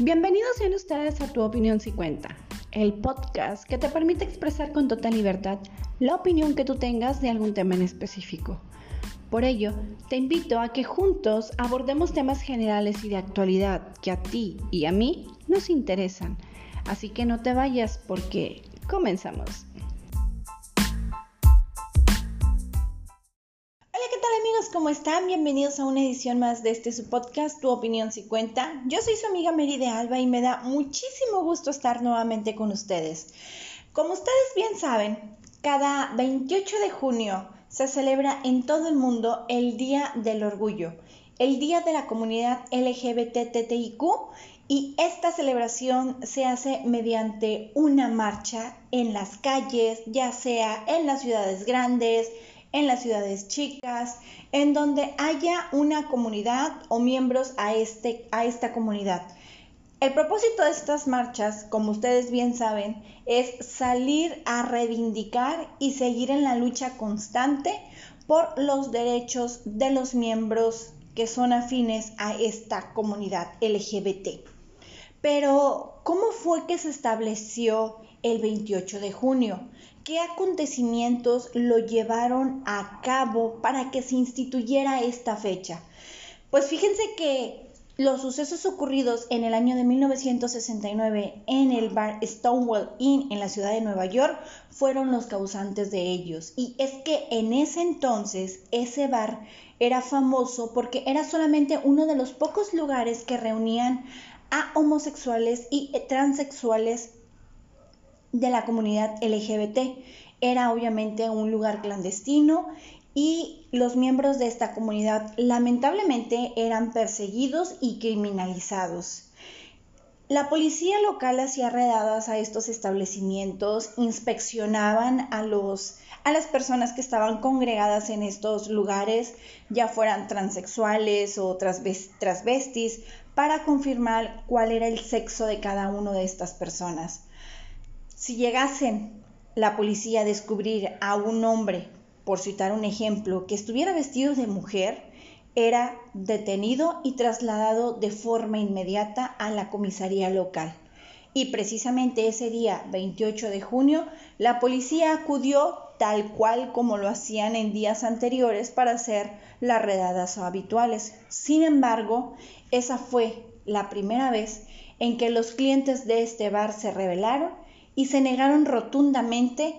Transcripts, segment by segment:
Bienvenidos sean ustedes a Tu Opinión Si Cuenta, el podcast que te permite expresar con total libertad la opinión que tú tengas de algún tema en específico. Por ello, te invito a que juntos abordemos temas generales y de actualidad que a ti y a mí nos interesan. Así que no te vayas porque comenzamos. ¿Cómo están? Bienvenidos a una edición más de este su podcast, Tu Opinión si cuenta. Yo soy su amiga Mary de Alba y me da muchísimo gusto estar nuevamente con ustedes. Como ustedes bien saben, cada 28 de junio se celebra en todo el mundo el Día del Orgullo, el Día de la Comunidad LGBTTIQ y esta celebración se hace mediante una marcha en las calles, ya sea en las ciudades grandes, en las ciudades chicas, en donde haya una comunidad o miembros a, este, a esta comunidad. El propósito de estas marchas, como ustedes bien saben, es salir a reivindicar y seguir en la lucha constante por los derechos de los miembros que son afines a esta comunidad LGBT. Pero, ¿cómo fue que se estableció el 28 de junio? ¿Qué acontecimientos lo llevaron a cabo para que se instituyera esta fecha? Pues fíjense que los sucesos ocurridos en el año de 1969 en el bar Stonewall Inn en la ciudad de Nueva York fueron los causantes de ellos. Y es que en ese entonces ese bar era famoso porque era solamente uno de los pocos lugares que reunían a homosexuales y transexuales de la comunidad LGBT. Era obviamente un lugar clandestino y los miembros de esta comunidad lamentablemente eran perseguidos y criminalizados. La policía local hacía redadas a estos establecimientos, inspeccionaban a, los, a las personas que estaban congregadas en estos lugares, ya fueran transexuales o transvestis, para confirmar cuál era el sexo de cada una de estas personas. Si llegasen la policía a descubrir a un hombre, por citar un ejemplo, que estuviera vestido de mujer, era detenido y trasladado de forma inmediata a la comisaría local. Y precisamente ese día, 28 de junio, la policía acudió tal cual como lo hacían en días anteriores para hacer las redadas habituales. Sin embargo, esa fue la primera vez en que los clientes de este bar se rebelaron y se negaron rotundamente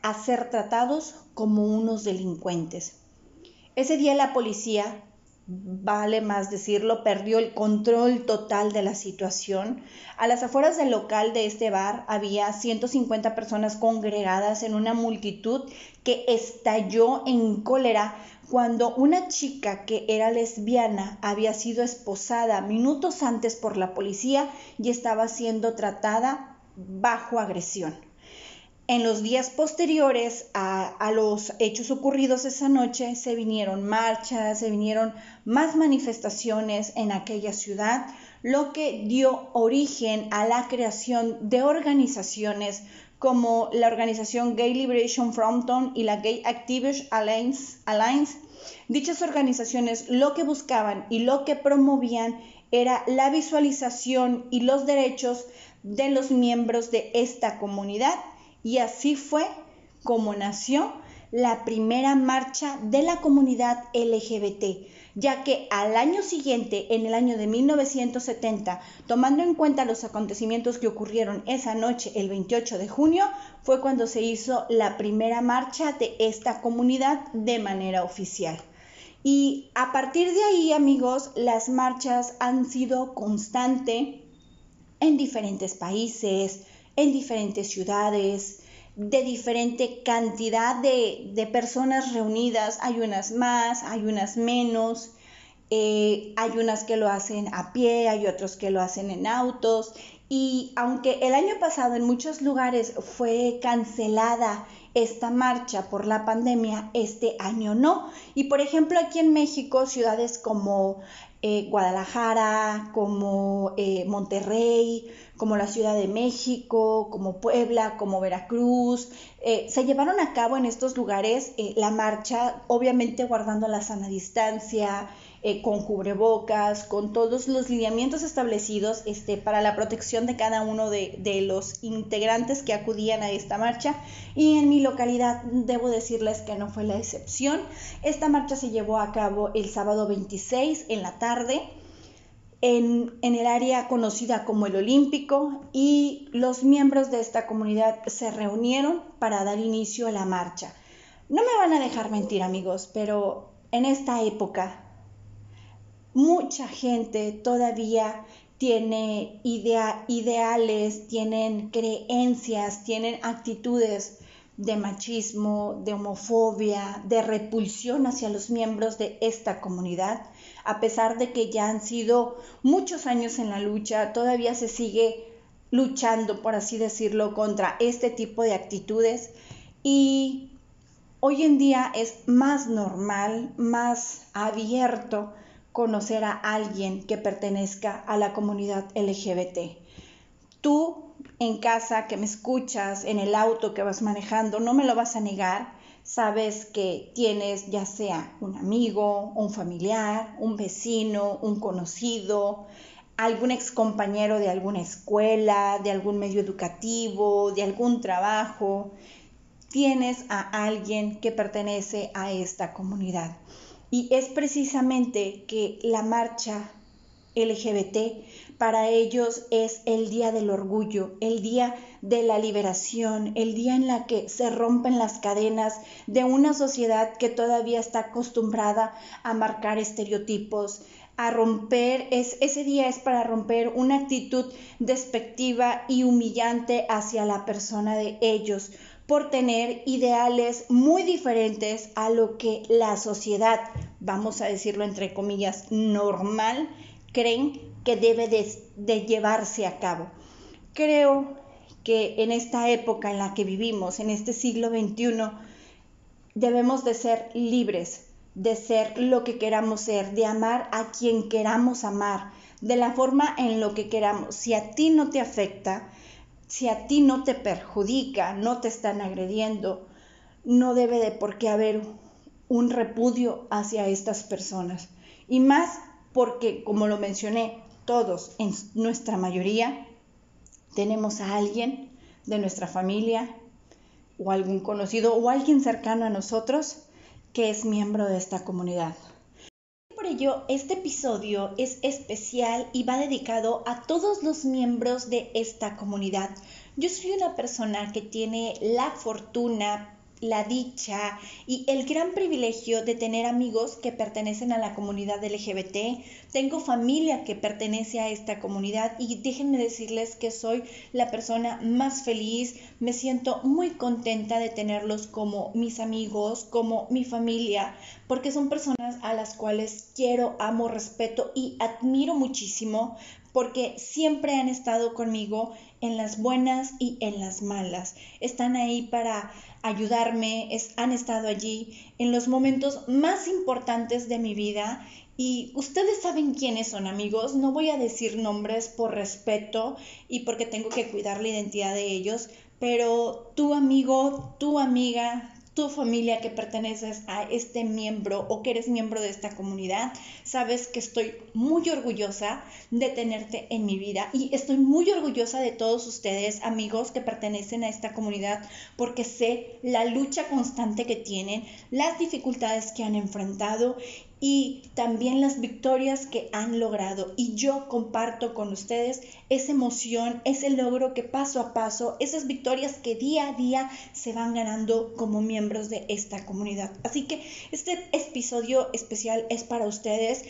a ser tratados como unos delincuentes. Ese día la policía, vale más decirlo, perdió el control total de la situación. A las afueras del local de este bar había 150 personas congregadas en una multitud que estalló en cólera cuando una chica que era lesbiana había sido esposada minutos antes por la policía y estaba siendo tratada bajo agresión. En los días posteriores a, los hechos ocurridos esa noche se vinieron marchas, se vinieron más manifestaciones en aquella ciudad, lo que dio origen a la creación de organizaciones como la organización Gay Liberation Fronton y la Gay Activist Alliance, Alliance. Dichas organizaciones lo que buscaban y lo que promovían era la visualización y los derechos de los miembros de esta comunidad y así fue como nació la primera marcha de la comunidad LGBT, ya que al año siguiente, en el año de 1970, tomando en cuenta los acontecimientos que ocurrieron esa noche, el 28 de junio, fue cuando se hizo la primera marcha de esta comunidad de manera oficial. Y a partir de ahí, amigos, las marchas han sido constante en diferentes países, en diferentes ciudades, de diferente cantidad de, personas reunidas. Hay unas más, hay unas menos. Eh, hay unas que lo hacen a pie, hay otros que lo hacen en autos. Y aunque el año pasado en muchos lugares fue cancelada esta marcha por la pandemia, este año no. Y por ejemplo aquí en México, ciudades como eh, Guadalajara, como eh, Monterrey, como la Ciudad de México, como Puebla, como Veracruz. Eh, se llevaron a cabo en estos lugares la marcha, obviamente guardando la sana distancia, eh, con cubrebocas, con todos los lineamientos establecidos este, para la protección de cada uno de, de, los integrantes que acudían a esta marcha. Y en mi localidad debo decirles que no fue la excepción. Esta marcha se llevó a cabo el sábado 26 en la tarde. En, en, el área conocida como el Olímpico y los miembros de esta comunidad se reunieron para dar inicio a la marcha. No me van a dejar mentir amigos, pero en esta época mucha gente todavía tiene ideales, tienen creencias, tienen actitudes de machismo, de homofobia, de repulsión hacia los miembros de esta comunidad. A pesar de que ya han sido muchos años en la lucha, todavía se sigue luchando, por así decirlo, contra este tipo de actitudes. Y hoy en día es más normal, más abierto conocer a alguien que pertenezca a la comunidad LGBT. Tú en casa que me escuchas, en el auto que vas manejando, no me lo vas a negar. Sabes que tienes ya sea un amigo, un familiar, un vecino, un conocido, algún ex compañero de alguna escuela, de algún medio educativo, de algún trabajo. Tienes a alguien que pertenece a esta comunidad. Y es precisamente que la marcha LGBT para ellos es el día del orgullo, el día de la liberación, el día en la que se rompen las cadenas de una sociedad que todavía está acostumbrada a marcar estereotipos, a romper, es, ese día es para romper una actitud despectiva y humillante hacia la persona de ellos, por tener ideales muy diferentes a lo que la sociedad, vamos a decirlo entre comillas, normal, creen que debe de, llevarse a cabo. Creo que en esta época en la que vivimos, en este siglo XXI, debemos de ser libres, de ser lo que queramos ser, de amar a quien queramos amar, de la forma en lo que queramos. Si a ti no te afecta, si a ti no te perjudica, no te están agrediendo, no debe de por qué haber un repudio hacia estas personas. Y más porque, como lo mencioné, todos, en nuestra mayoría, tenemos a alguien de nuestra familia o algún conocido o alguien cercano a nosotros que es miembro de esta comunidad ello, este episodio es especial y va dedicado a todos los miembros de esta comunidad. Yo soy una persona que tiene la fortuna, la dicha y el gran privilegio de tener amigos que pertenecen a la comunidad LGBT. Tengo familia que pertenece a esta comunidad y déjenme decirles que soy la persona más feliz. Me siento muy contenta de tenerlos como mis amigos, como mi familia, porque son personas a las cuales quiero, amo, respeto y admiro muchísimo porque siempre han estado conmigo en las buenas y en las malas. Están ahí para ayudarme, han estado allí en los momentos más importantes de mi vida y ustedes saben quiénes son amigos, no voy a decir nombres por respeto y porque tengo que cuidar la identidad de ellos, pero tu amigo, tu amiga, tu familia que perteneces a este miembro o que eres miembro de esta comunidad, sabes que estoy muy orgullosa de tenerte en mi vida y estoy muy orgullosa de todos ustedes, amigos que pertenecen a esta comunidad, porque sé la lucha constante que tienen, las dificultades que han enfrentado y también las victorias que han logrado. Y yo comparto con ustedes esa emoción, ese logro que paso a paso, esas victorias que día a día se van ganando como miembros de esta comunidad. Así que este episodio especial es para ustedes.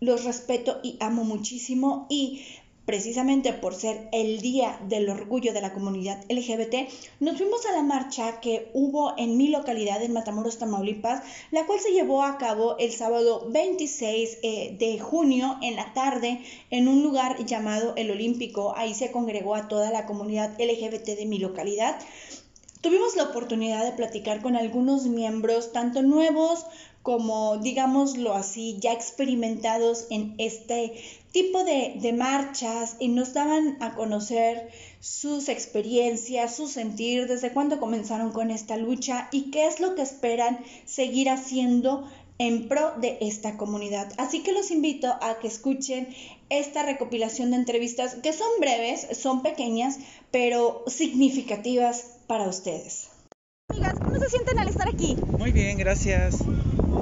Los respeto y amo muchísimo y precisamente por ser el Día del Orgullo de la Comunidad LGBT, nos fuimos a la marcha que hubo en mi localidad, en Matamoros, Tamaulipas, la cual se llevó a cabo el sábado 26 eh, de junio en la tarde en un lugar llamado El Olímpico. Ahí se congregó a toda la comunidad LGBT de mi localidad. Tuvimos la oportunidad de platicar con algunos miembros, tanto nuevos como, digámoslo así, ya experimentados en este tipo de, de, marchas y nos daban a conocer sus experiencias, su sentir, desde cuándo comenzaron con esta lucha y qué es lo que esperan seguir haciendo en pro de esta comunidad. Así que los invito a que escuchen esta recopilación de entrevistas que son breves, son pequeñas, pero significativas para ustedes. Amigas, ¿cómo se sienten al estar aquí? Muy bien, gracias.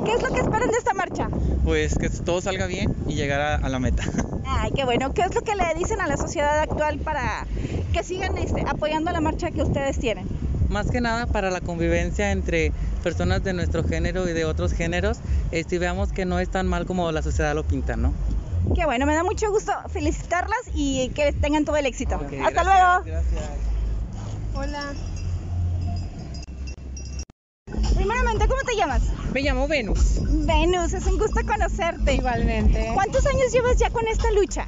¿Qué es lo que esperan de esta marcha? Pues que todo salga bien y llegar a, a la meta. Ay, qué bueno. ¿Qué es lo que le dicen a la sociedad actual para que sigan este, apoyando la marcha que ustedes tienen? Más que nada para la convivencia entre personas de nuestro género y de otros géneros, este, veamos que no es tan mal como la sociedad lo pinta, ¿no? Qué bueno, me da mucho gusto felicitarlas y que tengan todo el éxito. Hasta gracias, luego. Gracias. Hola, llamas? me llamo Venus. Venus, es un gusto conocerte. Igualmente. ¿Cuántos años llevas ya con esta lucha?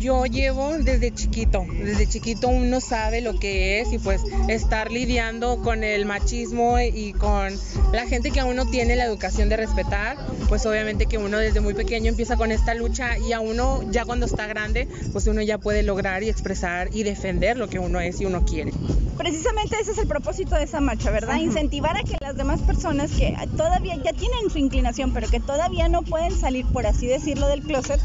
Yo llevo desde chiquito, desde chiquito uno sabe lo que es y pues estar lidiando con el machismo y con la gente que aún no tiene la educación de respetar, pues obviamente que uno desde muy pequeño empieza con esta lucha y a uno ya cuando está grande, pues uno ya puede lograr y expresar y defender lo que uno es y uno quiere. Precisamente ese es el propósito de esa marcha, ¿verdad? Incentivar a que las demás personas que todavía ya tienen su inclinación, pero que todavía no pueden salir, por así decirlo, del closet,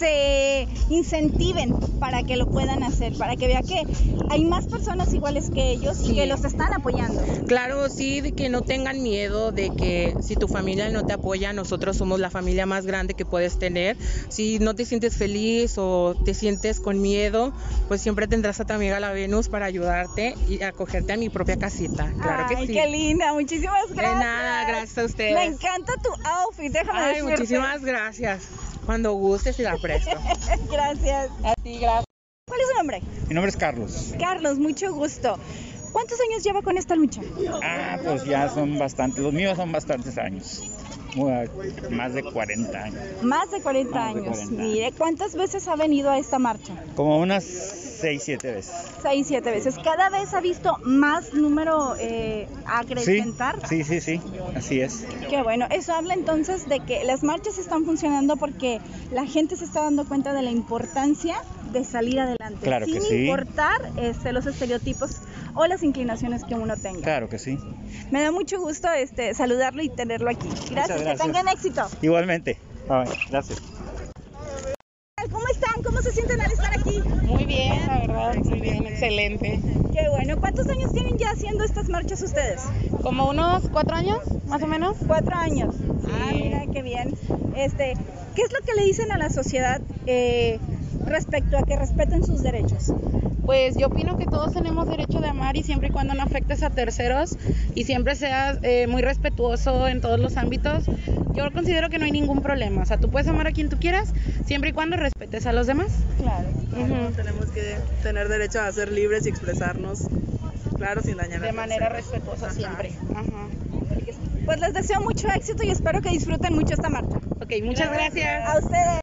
se incentiven para que lo puedan hacer, para que vea que hay más personas iguales que ellos y que los están apoyando. Claro, sí, de que no tengan miedo, de que si tu familia no te apoya, nosotros somos la familia más grande que puedes tener. Si no te sientes feliz o te sientes con miedo, pues siempre tendrás a tu amiga la Venus para ayudarte y acogerte a mi propia casita. Claro Ay, que sí. qué linda, muchísimas De gracias. nada, gracias a ustedes. Me encanta tu outfit, déjame Ay, decirte. muchísimas gracias. Cuando gustes y la presto. Gracias. A ti, gracias. ¿Cuál es su nombre? Mi nombre es Carlos. Carlos, mucho gusto. ¿Cuántos años lleva con esta lucha? Ah, pues ya son bastantes, los míos son bastantes años. Muy- Más de 40 años. Más de 40 Más de años. 40 Mire, ¿cuántas veces ha venido a esta marcha? Como unas 6, 7 veces. Seis, siete veces. ¿Cada vez ha visto más número eh, Sí, acrecentar? sí, sí, sí, así es. Qué bueno. Eso habla entonces de que las marchas están funcionando porque la gente se está dando cuenta de la importancia de salir adelante. Claro que sin sí. importar este, los estereotipos o las inclinaciones que uno tenga. Claro que sí. Me da mucho gusto este, saludarlo y tenerlo aquí. Gracias, que gracias. tengan éxito. Igualmente. Gracias. ¿Cómo están? ¿Cómo se sienten al estar aquí? Muy bien, la verdad, muy bien, excelente. Qué bueno. ¿Cuántos años tienen ya haciendo estas marchas ustedes? Como unos cuatro años, más o menos. Cuatro años. Ah, mira, qué bien. Este, ¿Qué es lo que le dicen a la sociedad eh, respecto a que respeten sus derechos? Pues yo opino que todos tenemos derecho de amar y siempre y cuando no afectes a terceros y siempre seas eh, muy respetuoso en todos los ámbitos, yo considero que no hay ningún problema. O sea, tú puedes amar a quien tú quieras siempre y cuando respetes a los demás. Claro. Ujú. Tenemos que tener derecho a ser libres y expresarnos, claro, sin dañar a De manera terceros. respetuosa Ajá. siempre. Ajá. Pues les deseo mucho éxito y espero que disfruten mucho esta marcha. Ok, muchas gracias. A ustedes.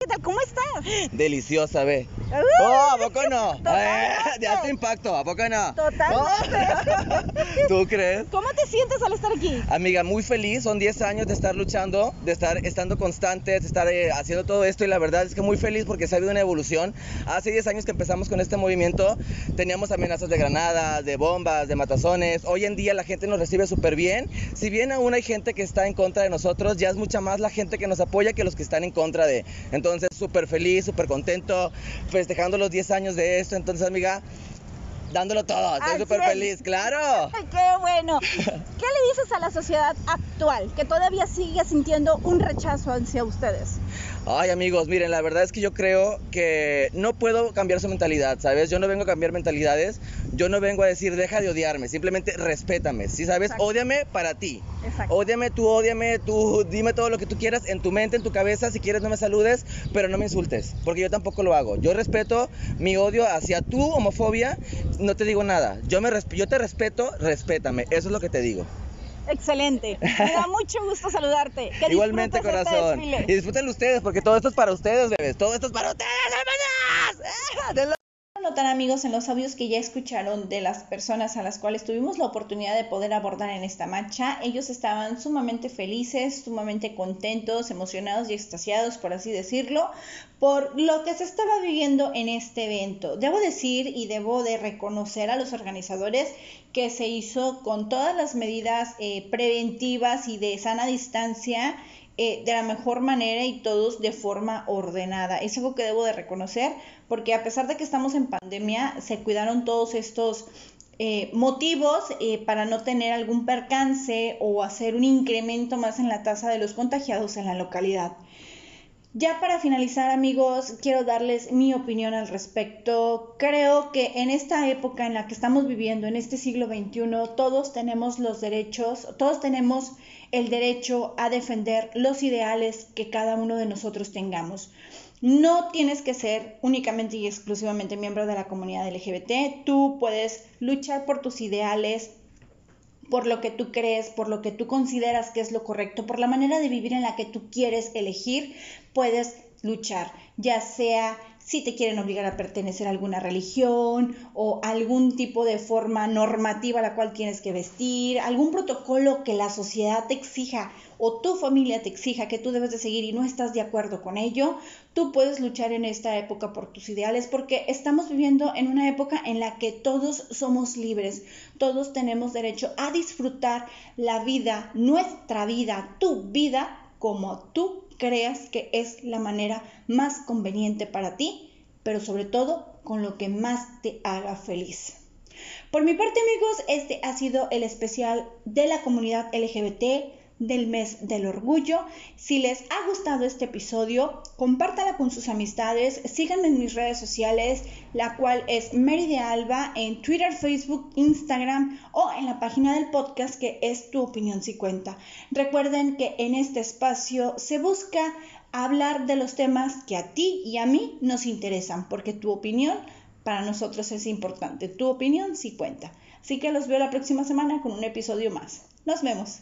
¿Qué tal? ¿Cómo estás? Deliciosa, ve. Oh, ¿a poco no? Eh, de alto impacto, ¿a poco no? Totalmente. ¿Tú crees? ¿Cómo te sientes al estar aquí? Amiga, muy feliz, son 10 años de estar luchando, de estar estando constantes, de estar eh, haciendo todo esto y la verdad es que muy feliz porque se ha habido una evolución. Hace 10 años que empezamos con este movimiento, teníamos amenazas de granadas, de bombas, de matazones. Hoy en día la gente nos recibe súper bien. Si bien aún hay gente que está en contra de nosotros, ya es mucha más la gente que nos apoya que los que están en contra de. Entonces, súper feliz, súper contento, festejando los 10 años de esto. Entonces, amiga, dándolo todo, estoy súper feliz, claro. Qué bueno. ¿Qué le dices a la sociedad actual que todavía sigue sintiendo un rechazo hacia ustedes? Ay amigos, miren, la verdad es que yo creo que no puedo cambiar su mentalidad, ¿sabes? Yo no vengo a cambiar mentalidades, yo no vengo a decir deja de odiarme, simplemente respétame, ¿sí sabes? Exacto. Ódiame para ti. Exacto. Ódiame, tú ódiame, tú dime todo lo que tú quieras en tu mente, en tu cabeza, si quieres no me saludes, pero no me insultes, porque yo tampoco lo hago. Yo respeto mi odio hacia tu homofobia, no te digo nada. Yo, me yo te respeto, respétame, eso es lo que te digo. Excelente. Me da mucho gusto saludarte. Que Igualmente, este corazón. Y disfrútenlo ustedes, porque todo esto es para ustedes, bebés. Todo esto es para ustedes, hermanas. ¡Ah! Notar amigos en los audios que ya escucharon de las personas a las cuales tuvimos la oportunidad de poder abordar en esta marcha, ellos estaban sumamente felices, sumamente contentos, emocionados y extasiados, por así decirlo, por lo que se estaba viviendo en este evento. Debo decir y debo de reconocer a los organizadores que se hizo con todas las medidas eh, preventivas y de sana distancia eh, de la mejor manera y todos de forma ordenada. Es algo que debo de reconocer porque a pesar de que estamos en pandemia, se cuidaron todos estos eh, motivos eh, para no tener algún percance o hacer un incremento más en la tasa de los contagiados en la localidad. Ya para finalizar amigos, quiero darles mi opinión al respecto. Creo que en esta época en la que estamos viviendo, en este siglo XXI, todos tenemos los derechos, todos tenemos el derecho a defender los ideales que cada uno de nosotros tengamos. No tienes que ser únicamente y exclusivamente miembro de la comunidad LGBT, tú puedes luchar por tus ideales, por lo que tú crees, por lo que tú consideras que es lo correcto, por la manera de vivir en la que tú quieres elegir, puedes luchar, ya sea si te quieren obligar a pertenecer a alguna religión o algún tipo de forma normativa a la cual tienes que vestir, algún protocolo que la sociedad te exija o tu familia te exija que tú debes de seguir y no estás de acuerdo con ello, tú puedes luchar en esta época por tus ideales porque estamos viviendo en una época en la que todos somos libres, todos tenemos derecho a disfrutar la vida, nuestra vida, tu vida como tú creas que es la manera más conveniente para ti, pero sobre todo con lo que más te haga feliz. Por mi parte amigos, este ha sido el especial de la comunidad LGBT del mes del orgullo. Si les ha gustado este episodio, compártala con sus amistades, síganme en mis redes sociales, la cual es Mary de Alba en Twitter, Facebook, Instagram o en la página del podcast que es Tu opinión si cuenta. Recuerden que en este espacio se busca hablar de los temas que a ti y a mí nos interesan, porque tu opinión para nosotros es importante. Tu opinión sí cuenta. Así que los veo la próxima semana con un episodio más. Nos vemos.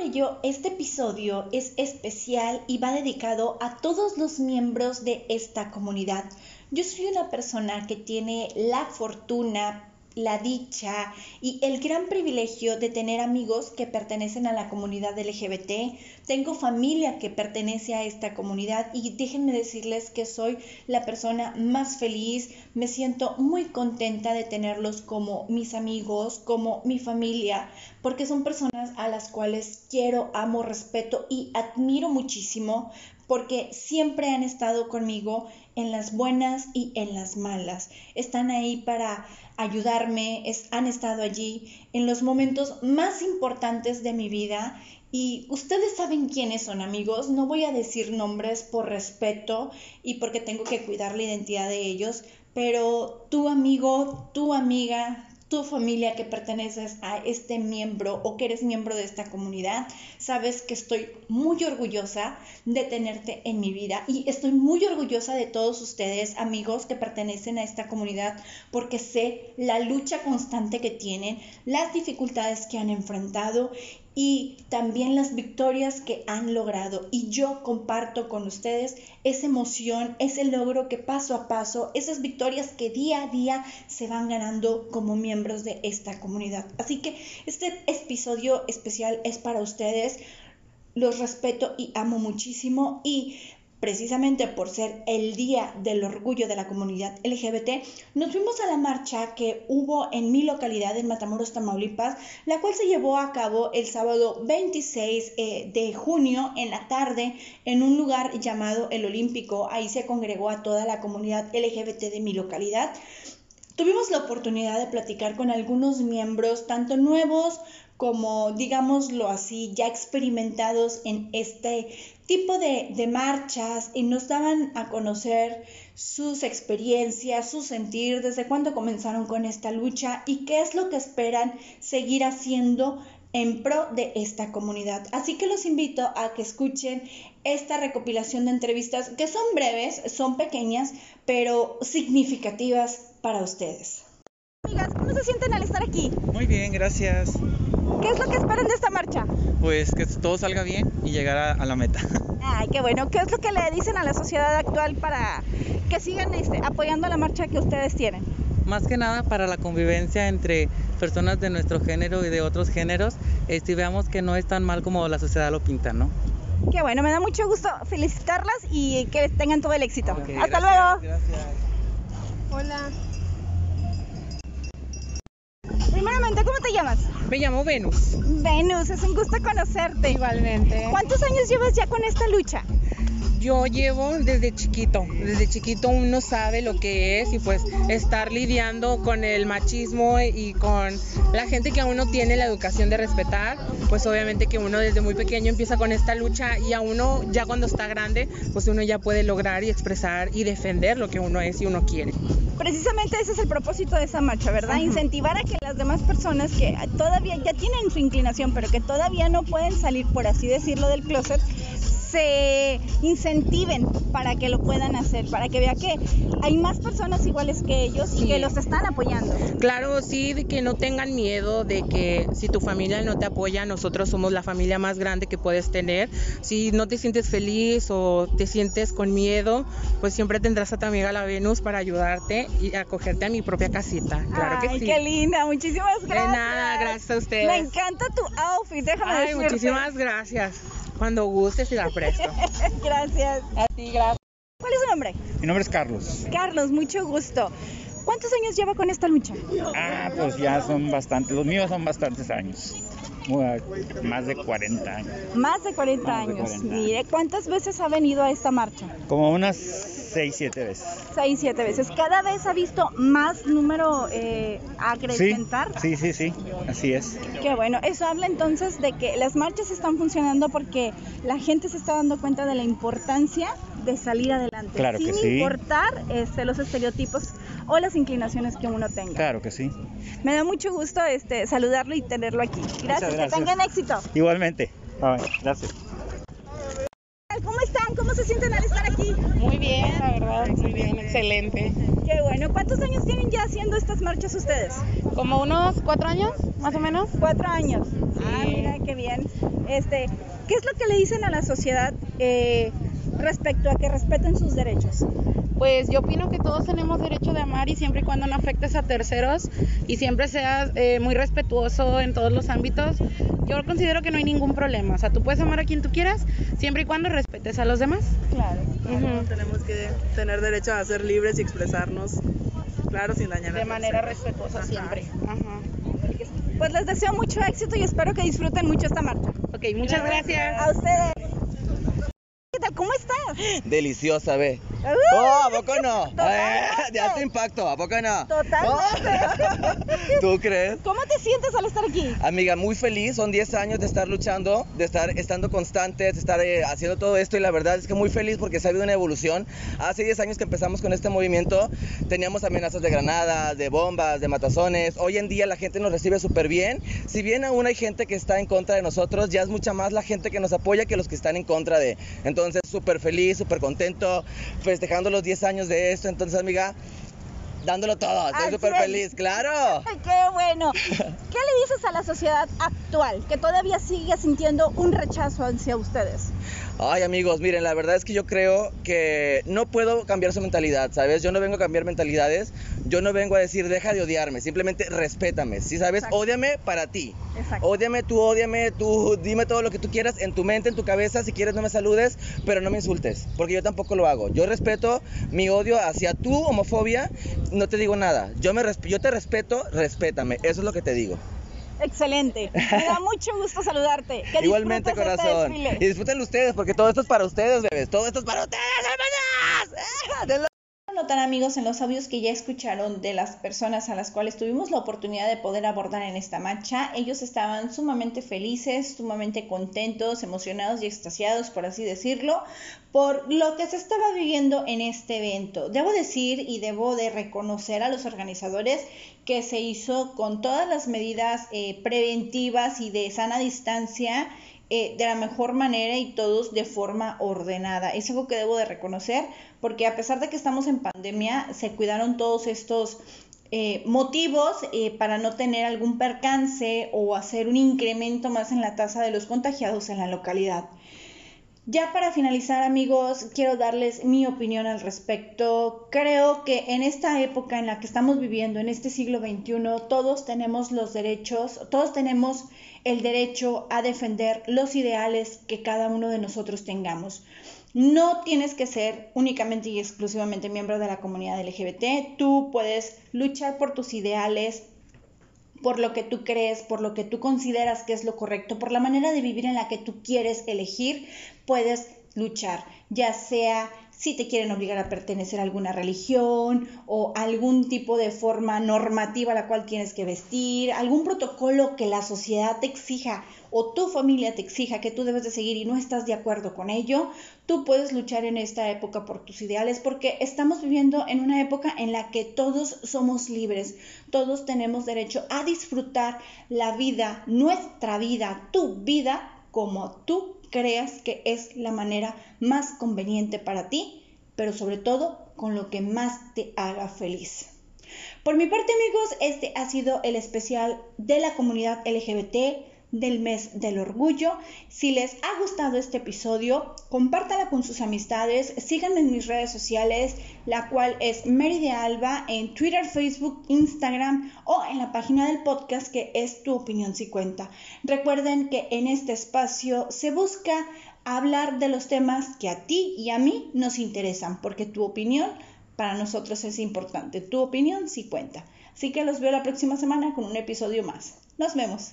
Por ello, este episodio es especial y va dedicado a todos los miembros de esta comunidad. Yo soy una persona que tiene la fortuna, la dicha y el gran privilegio de tener amigos que pertenecen a la comunidad LGBT. Tengo familia que pertenece a esta comunidad y déjenme decirles que soy la persona más feliz. Me siento muy contenta de tenerlos como mis amigos, como mi familia, porque son personas a las cuales quiero, amo, respeto y admiro muchísimo porque siempre han estado conmigo en las buenas y en las malas. Están ahí para ayudarme, han estado allí en los momentos más importantes de mi vida. Y ustedes saben quiénes son amigos, no voy a decir nombres por respeto y porque tengo que cuidar la identidad de ellos, pero tu amigo, tu amiga, tu familia que perteneces a este miembro o que eres miembro de esta comunidad, sabes que estoy muy orgullosa de tenerte en mi vida y estoy muy orgullosa de todos ustedes, amigos que pertenecen a esta comunidad, porque sé la lucha constante que tienen, las dificultades que han enfrentado y también las victorias que han logrado. Y yo comparto con ustedes esa emoción, ese logro que paso a paso, esas victorias que día a día se van ganando como miembros de esta comunidad. Así que este episodio especial es para ustedes. Los respeto y amo muchísimo y precisamente por ser el Día del Orgullo de la Comunidad LGBT, nos fuimos a la marcha que hubo en mi localidad, en Matamoros, Tamaulipas, la cual se llevó a cabo el sábado 26 eh, de junio en la tarde en un lugar llamado El Olímpico. Ahí se congregó a toda la comunidad LGBT de mi localidad. Tuvimos la oportunidad de platicar con algunos miembros, tanto nuevos como, digámoslo así, ya experimentados en este tipo de, de, marchas y nos daban a conocer sus experiencias, su sentir, desde cuándo comenzaron con esta lucha y qué es lo que esperan seguir haciendo en pro de esta comunidad. Así que los invito a que escuchen esta recopilación de entrevistas que son breves, son pequeñas, pero significativas para ustedes. Amigas, ¿cómo se sienten al estar aquí? Muy bien, gracias. ¿Qué es lo que esperan de esta marcha? Pues que todo salga bien y llegar a, a la meta. Ay, qué bueno. ¿Qué es lo que le dicen a la sociedad actual para que sigan este, apoyando la marcha que ustedes tienen? Más que nada para la convivencia entre personas de nuestro género y de otros géneros, este, y veamos que no es tan mal como la sociedad lo pinta, ¿no? Qué bueno, me da mucho gusto felicitarlas y que tengan todo el éxito. Hasta gracias, luego. Gracias. Hola. Te llamas? Me llamo Venus. Venus, es un gusto conocerte. Igualmente. ¿Cuántos años llevas ya con esta lucha? Yo llevo desde chiquito, desde chiquito uno sabe lo que es y pues estar lidiando con el machismo y con la gente que aún no tiene la educación de respetar, pues obviamente que uno desde muy pequeño empieza con esta lucha y a uno ya cuando está grande, pues uno ya puede lograr y expresar y defender lo que uno es y uno quiere. Precisamente ese es el propósito de esa marcha, ¿verdad? Incentivar a que las demás personas que todavía ya tienen su inclinación, pero que todavía no pueden salir, por así decirlo, del closet, se incentiven para que lo puedan hacer, para que vea que hay más personas iguales que ellos y que los están apoyando. Claro, sí, de que no tengan miedo, de que si tu familia no te apoya, nosotros somos la familia más grande que puedes tener. Si no te sientes feliz o te sientes con miedo, pues siempre tendrás a tu amiga la Venus para ayudarte y acogerte a mi propia casita. Claro Ay, que sí. qué linda, muchísimas De gracias. nada, gracias a ustedes. Me encanta tu outfit, déjame Ay, decirte. muchísimas gracias. Cuando gustes y la presto. gracias. A ti, gracias. ¿Cuál es su nombre? Mi nombre es Carlos. Carlos, mucho gusto. ¿Cuántos años lleva con esta lucha? Ah, pues ya son bastantes, los míos son bastantes años. Muy- Más de 40 años. Más de 40 Más de años. 40 Mire, ¿cuántas veces ha venido a esta marcha? Como unas 6, 7 veces. Seis, siete veces. ¿Cada vez ha visto más número eh, Sí, acrecentar? sí, sí, sí, así es. Qué bueno. Eso habla entonces de que las marchas están funcionando porque la gente se está dando cuenta de la importancia de salir adelante. Claro que sin sí. importar este, los estereotipos o las inclinaciones que uno tenga. Claro que sí. Me da mucho gusto este, saludarlo y tenerlo aquí. Gracias, que gracias. tengan éxito. Igualmente. Bye, gracias. ¿Cómo están? ¿Cómo se sienten al estar aquí? Muy bien, la verdad, muy bien, excelente. Qué bueno. ¿Cuántos años tienen ya haciendo estas marchas ustedes? Como unos cuatro años, más o menos. Cuatro años. Ah, mira qué bien. Este, ¿qué es lo que le dicen a la sociedad eh, respecto a que respeten sus derechos? Pues yo opino que todos tenemos derecho de amar y siempre y cuando no afectes a terceros y siempre seas eh, muy respetuoso en todos los ámbitos, yo considero que no hay ningún problema. O sea, tú puedes amar a quien tú quieras siempre y cuando respetes a los demás. Claro. Tenemos que tener derecho a ser libres y expresarnos, claro, sin dañar a De manera terceros. respetuosa Ajá. siempre. Ajá. Pues les deseo mucho éxito y espero que disfruten mucho esta marcha. Ok, muchas gracias. A ustedes. ¿Qué tal? ¿Cómo estás? Deliciosa, ve. Oh, ¿a poco no? Totalmente. De alto impacto, ¿a poco no? Totalmente. ¿Tú crees? ¿Cómo te sientes al estar aquí? Amiga, muy feliz, son 10 años de estar luchando, de estar estando constantes, de estar eh, haciendo todo esto y la verdad es que muy feliz porque se ha habido una evolución. Hace 10 años que empezamos con este movimiento, teníamos amenazas de granadas, de bombas, de matazones. Hoy en día la gente nos recibe súper bien. Si bien aún hay gente que está en contra de nosotros, ya es mucha más la gente que nos apoya que los que están en contra de. Entonces, súper feliz, súper contento, festejando los 10 años de esto. Entonces, amiga, dándolo todo, estoy súper feliz, claro. Qué bueno. ¿Qué le dices a la sociedad actual que todavía sigue sintiendo un rechazo hacia ustedes? Ay amigos, miren, la verdad es que yo creo que no puedo cambiar su mentalidad, ¿sabes? Yo no vengo a cambiar mentalidades, yo no vengo a decir deja de odiarme, simplemente respétame, ¿sí sabes? Exacto. Ódiame para ti. Exacto. Ódiame, tú ódiame, tú dime todo lo que tú quieras en tu mente, en tu cabeza, si quieres no me saludes, pero no me insultes, porque yo tampoco lo hago. Yo respeto mi odio hacia tu homofobia, no te digo nada. Yo, me yo te respeto, respétame, eso es lo que te digo. Excelente. Me da mucho gusto saludarte. Que Igualmente, este corazón. y disfrútenlo ustedes, porque todo esto es para ustedes, bebés. Todo esto es para ustedes, hermanas. ¡Ah! Notar amigos en los audios que ya escucharon de las personas a las cuales tuvimos la oportunidad de poder abordar en esta marcha, ellos estaban sumamente felices, sumamente contentos, emocionados y extasiados, por así decirlo, por lo que se estaba viviendo en este evento. Debo decir y debo de reconocer a los organizadores que se hizo con todas las medidas eh, preventivas y de sana distancia eh, de la mejor manera y todos de forma ordenada. Es algo que debo de reconocer porque a pesar de que estamos en pandemia, se cuidaron todos estos eh, motivos eh, para no tener algún percance o hacer un incremento más en la tasa de los contagiados en la localidad. Ya para finalizar amigos, quiero darles mi opinión al respecto. Creo que en esta época en la que estamos viviendo, en este siglo XXI, todos tenemos los derechos, todos tenemos el derecho a defender los ideales que cada uno de nosotros tengamos. No tienes que ser únicamente y exclusivamente miembro de la comunidad LGBT, tú puedes luchar por tus ideales, por lo que tú crees, por lo que tú consideras que es lo correcto, por la manera de vivir en la que tú quieres elegir, puedes luchar, ya sea si te quieren obligar a pertenecer a alguna religión o algún tipo de forma normativa a la cual tienes que vestir, algún protocolo que la sociedad te exija o tu familia te exija que tú debes de seguir y no estás de acuerdo con ello, tú puedes luchar en esta época por tus ideales porque estamos viviendo en una época en la que todos somos libres, todos tenemos derecho a disfrutar la vida, nuestra vida, tu vida como tú creas que es la manera más conveniente para ti, pero sobre todo con lo que más te haga feliz. Por mi parte amigos, este ha sido el especial de la comunidad LGBT del mes del orgullo. Si les ha gustado este episodio, compártala con sus amistades, síganme en mis redes sociales, la cual es Mary de Alba en Twitter, Facebook, Instagram o en la página del podcast que es Tu opinión si cuenta. Recuerden que en este espacio se busca hablar de los temas que a ti y a mí nos interesan, porque tu opinión para nosotros es importante. Tu opinión sí cuenta. Así que los veo la próxima semana con un episodio más. Nos vemos.